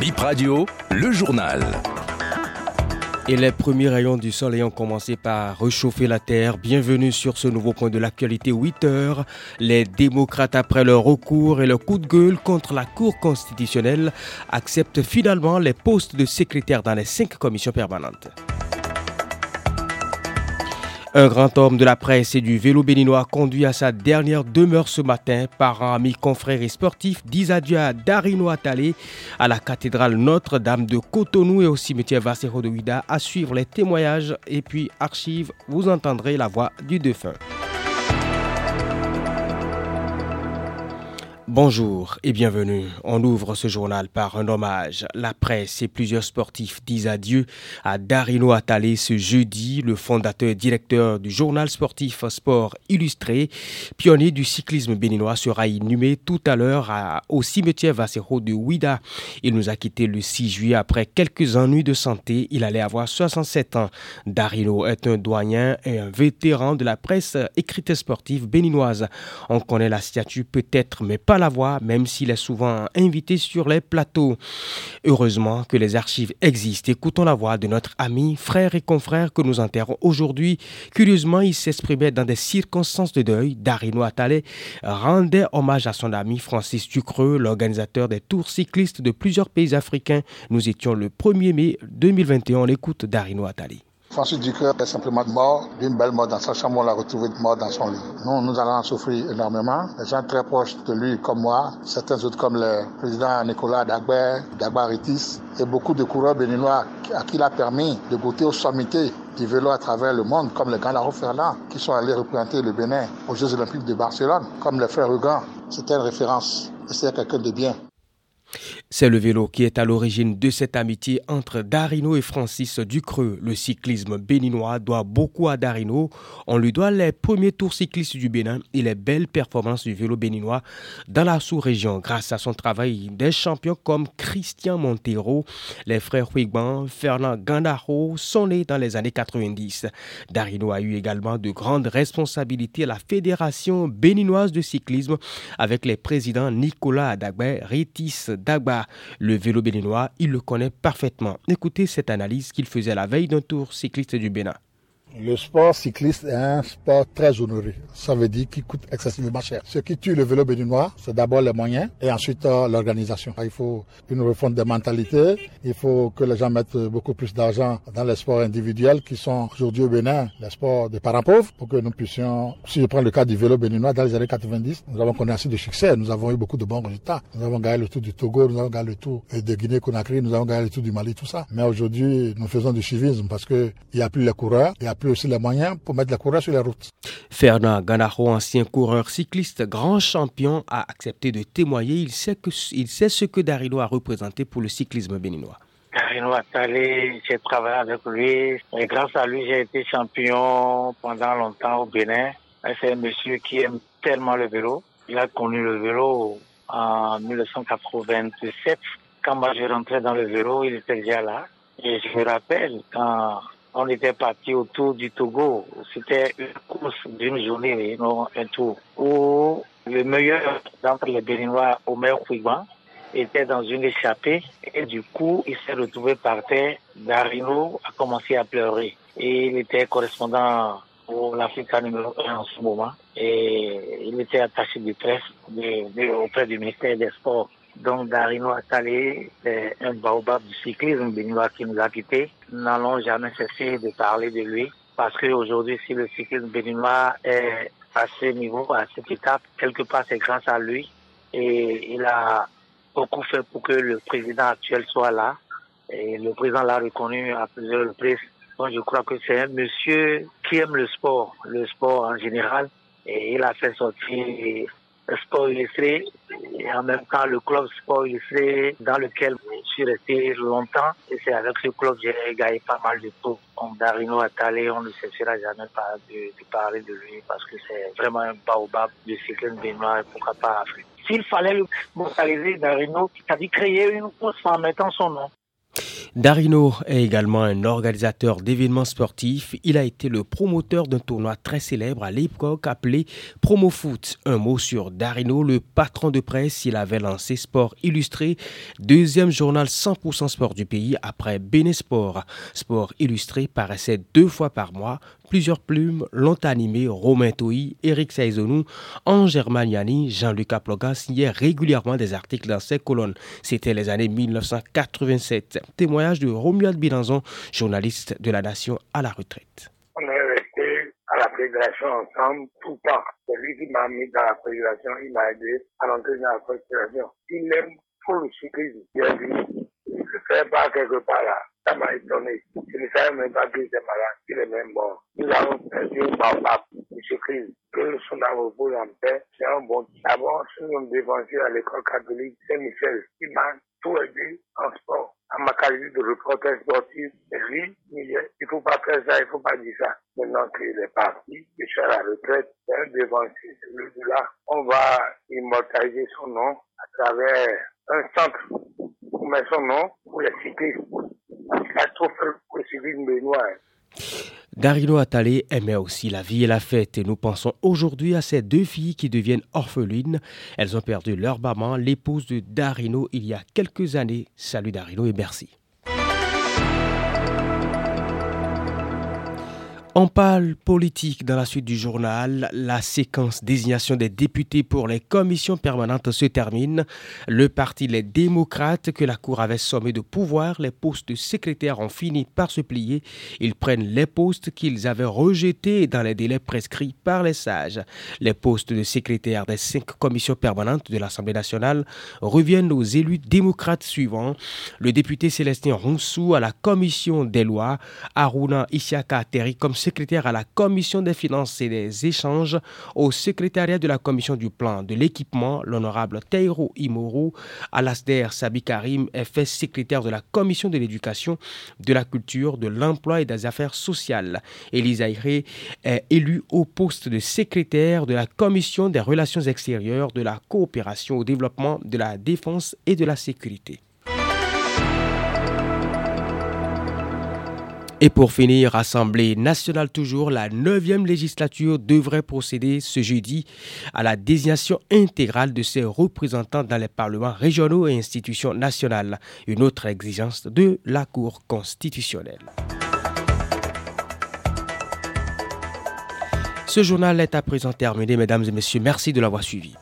Bip Radio, le journal. Et les premiers rayons du soleil ont commencé par réchauffer la terre. Bienvenue sur ce nouveau point de l'actualité 8 heures. Les démocrates, après leur recours et leur coup de gueule contre la Cour constitutionnelle, acceptent finalement les postes de secrétaire dans les cinq commissions permanentes. Un grand homme de la presse et du vélo béninois conduit à sa dernière demeure ce matin. Parents, amis, confrères et sportifs disent adieu à Darino Atale à la cathédrale Notre-Dame de Cotonou et au cimetière Vassero de Ouida. À suivre les témoignages et puis archives, vous entendrez la voix du défunt. Bonjour et bienvenue. On ouvre ce journal par un hommage. La presse et plusieurs sportifs disent adieu à Darino Atale ce jeudi, le fondateur et directeur du journal sportif Sport Illustré, pionnier du cyclisme béninois, sera inhumé tout à l'heure au cimetière Vassero de Ouida. Il nous a quitté le 6 juillet après quelques ennuis de santé. Il allait avoir 67 ans. Darino est un doyen et un vétéran de la presse écrite sportive béninoise. On connaît la statue peut-être, mais pas la voix, même s'il est souvent invité sur les plateaux. Heureusement que les archives existent. Écoutons la voix de notre ami, frère et confrère que nous enterrons aujourd'hui. Curieusement, il s'exprimait dans des circonstances de deuil. Darino Atale rendait hommage à son ami Francis Ducreux, l'organisateur des tours cyclistes de plusieurs pays africains. Nous étions le 1er mai 2021. On l'écoute Darino Atale. Francis Ducœur est simplement mort d'une belle mort dans sa chambre. On l'a retrouvé mort dans son lit. Nous, nous allons en souffrir énormément. Les gens très proches de lui, comme moi, certains autres comme le président Nicolas Dagber, Dagba Ritis, et beaucoup de coureurs béninois à qui il a permis de goûter aux sommités du vélo à travers le monde, comme les Gandaro Ferland, qui sont allés représenter le Bénin aux Jeux Olympiques de Barcelone, comme le frère Hugan. C'était une référence. C'est quelqu'un de bien. C'est le vélo qui est à l'origine de cette amitié entre Darino et Francis Ducreux. Le cyclisme béninois doit beaucoup à Darino. On lui doit les premiers tours cyclistes du Bénin et les belles performances du vélo béninois dans la sous-région grâce à son travail des champions comme Christian Montero, les frères Huigban, Fernand Gandaro sont nés dans les années 90. Darino a eu également de grandes responsabilités à la Fédération béninoise de cyclisme avec les présidents Nicolas Adagbe, Ritis Le vélo béninois, il le connaît parfaitement. Écoutez cette analyse qu'il faisait la veille d'un tour cycliste du Bénin. Le sport cycliste est un sport très honoré. Ça veut dire qu'il coûte excessivement cher. Ce qui tue le vélo béninois, c'est d'abord les moyens et ensuite euh, l'organisation. Il faut une refonte des mentalités. Il faut que les gens mettent beaucoup plus d'argent dans les sports individuels qui sont aujourd'hui au Bénin, les sports des parents pauvres, pour que nous puissions, si je prends le cas du vélo béninois, dans les années 90, nous avons connu assez de succès. Nous avons eu beaucoup de bons résultats. Nous avons gagné le tour du Togo, nous avons gagné le tour de Guinée-Conakry, nous avons gagné le tour du Mali, tout ça. Mais aujourd'hui, nous faisons du civisme parce qu'il n'y a plus les coureurs, il n'y a plus aussi les moyens pour mettre la coureur sur la route. Fernand Ganaro, ancien coureur cycliste, grand champion, a accepté de témoigner. Il sait, que, il sait ce que Darino a représenté pour le cyclisme béninois. Darino Attalé, j'ai travaillé avec lui et grâce à lui, j'ai été champion pendant longtemps au Bénin. C'est un monsieur qui aime tellement le vélo. Il a connu le vélo en 1987. Quand moi je rentrais dans le vélo, il était déjà là. Et je me rappelle quand on était parti autour du Togo. C'était une course d'une journée, non un tour, où le meilleur d'entre les Béninois, Omer Fouigban, était dans une échappée et du coup, il s'est retrouvé par terre. Darino a commencé à pleurer et il était correspondant pour l'Afrique numéro 1 en ce moment et il était attaché de presse auprès du ministère des Sports. Donc Darino Attalé, c'est un baobab du cyclisme béninois qui nous a quittés. Nous n'allons jamais cesser de parler de lui parce qu'aujourd'hui, si le cyclisme béninois est à ce niveau, à cette étape, quelque part, c'est grâce à lui. Et il a beaucoup fait pour que le président actuel soit là. Et le président l'a reconnu à plusieurs reprises. Donc je crois que c'est un monsieur qui aime le sport, le sport en général. Et il a fait sortir le sport illustré et en même temps le club sport illustré dans lequel je suis resté longtemps et c'est avec ce club que j'ai gagné pas mal de tours. Donc Darino Attalé, on ne cessera jamais de, parler de lui parce que c'est vraiment un baobab du cyclisme béninois et pourquoi pas Afrique. S'il fallait le mortaliser, Darino, c'est-à-dire créer une course en mettant son nom. Darino est également un organisateur d'événements sportifs. Il a été le promoteur d'un tournoi très célèbre à l'époque appelé Promo Foot. Un mot sur Darino, le patron de presse. Il avait lancé Sport Illustré, deuxième journal 100% sport du pays après Bénésport. Sport Illustré paraissait deux fois par mois Plusieurs plumes l'ont animé Romain Toy, Eric Saizonou, Ange Germaniani, Jean-Luc Aploga signaient régulièrement des articles dans ces colonnes. C'était les années 1987. Témoignage de Romuald Bilanzon, journaliste de la Nation à la retraite. On est resté à la fédération ensemble tout le temps. C'est lui qui m'a mis dans la fédération, il m'a aidé à l'entrée dans la fédération. Il aime pour le cyclisme. Il a dit, il ne fait pas quelque part là ça m'a étonné. Je ne savais même pas qu'il était malade, qu'il est même mort. Nous avons perdu un baobab, M. Christ, que son repose en paix. C'est un bon. D'abord, nous sommes défenseurs à l'école catholique Saint-Michel, qui m'a tout aidé en sport. À ma qualité de reporter sportif, lui, il ne faut pas faire ça, il ne faut pas dire ça. Maintenant qu'il est parti, je suis à la retraite, c'est un défenseur, celui-là. On va immortaliser son nom à travers un centre pour mettre son nom? Pour les cyclistes. Darino Attalé aimait aussi la vie et la fête et nous pensons aujourd'hui à ces deux filles qui deviennent orphelines. Elles ont perdu leur maman, l'épouse de Darino, il y a quelques années. Salut Darino et merci. On parle politique dans la suite du journal. La séquence désignation des députés pour les commissions permanentes se termine. Le parti Les Démocrates, que la Cour avait sommé de pouvoir, les postes de secrétaire ont fini par se plier. Ils prennent les postes qu'ils avaient rejetés dans les délais prescrits par les sages. Les postes de secrétaire des cinq commissions permanentes de l'Assemblée nationale reviennent aux élus démocrates suivants. Le député Célestin Ronsou à la commission des lois, Aruna Isiaka Terry comme secrétaire à la commission des finances et des échanges, au secrétariat de la commission du plan de l'équipement, l'honorable Teiro Imoru, Alasder Sabi Karim est fait secrétaire de la commission de l'éducation, de la culture, de l'emploi et des affaires sociales. Elisa est élue au poste de secrétaire de la commission des relations extérieures, de la coopération au développement, de la défense et de la sécurité. Et pour finir, Assemblée nationale toujours, la neuvième législature devrait procéder ce jeudi à la désignation intégrale de ses représentants dans les parlements régionaux et institutions nationales, une autre exigence de la Cour constitutionnelle. Ce journal est à présent terminé, mesdames et messieurs. Merci de l'avoir suivi.